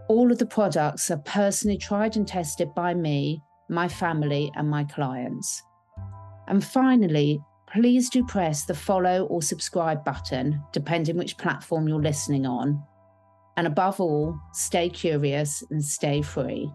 Speaker 2: All of the products are personally tried and tested by me, my family, and my clients. And finally, please do press the follow or subscribe button, depending which platform you're listening on. And above all, stay curious and stay free.